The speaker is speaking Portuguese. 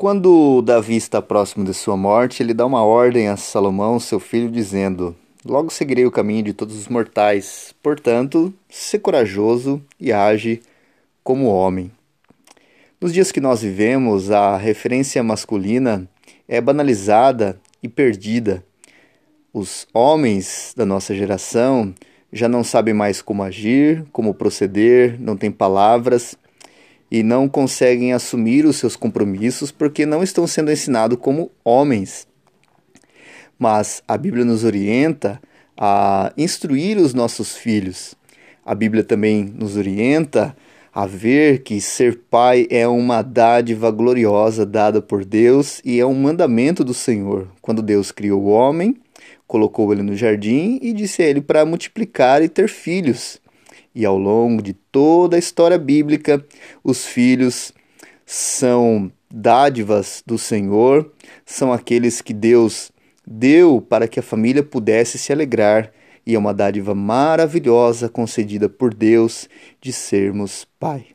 Quando Davi está próximo de sua morte, ele dá uma ordem a Salomão, seu filho, dizendo: Logo seguirei o caminho de todos os mortais. Portanto, se corajoso e age como homem. Nos dias que nós vivemos, a referência masculina é banalizada e perdida. Os homens da nossa geração já não sabem mais como agir, como proceder, não têm palavras e não conseguem assumir os seus compromissos porque não estão sendo ensinados como homens. Mas a Bíblia nos orienta a instruir os nossos filhos. A Bíblia também nos orienta a ver que ser pai é uma dádiva gloriosa dada por Deus e é um mandamento do Senhor. Quando Deus criou o homem, colocou ele no jardim e disse a ele para multiplicar e ter filhos. E ao longo de toda a história bíblica, os filhos são dádivas do Senhor, são aqueles que Deus deu para que a família pudesse se alegrar, e é uma dádiva maravilhosa concedida por Deus de sermos pai.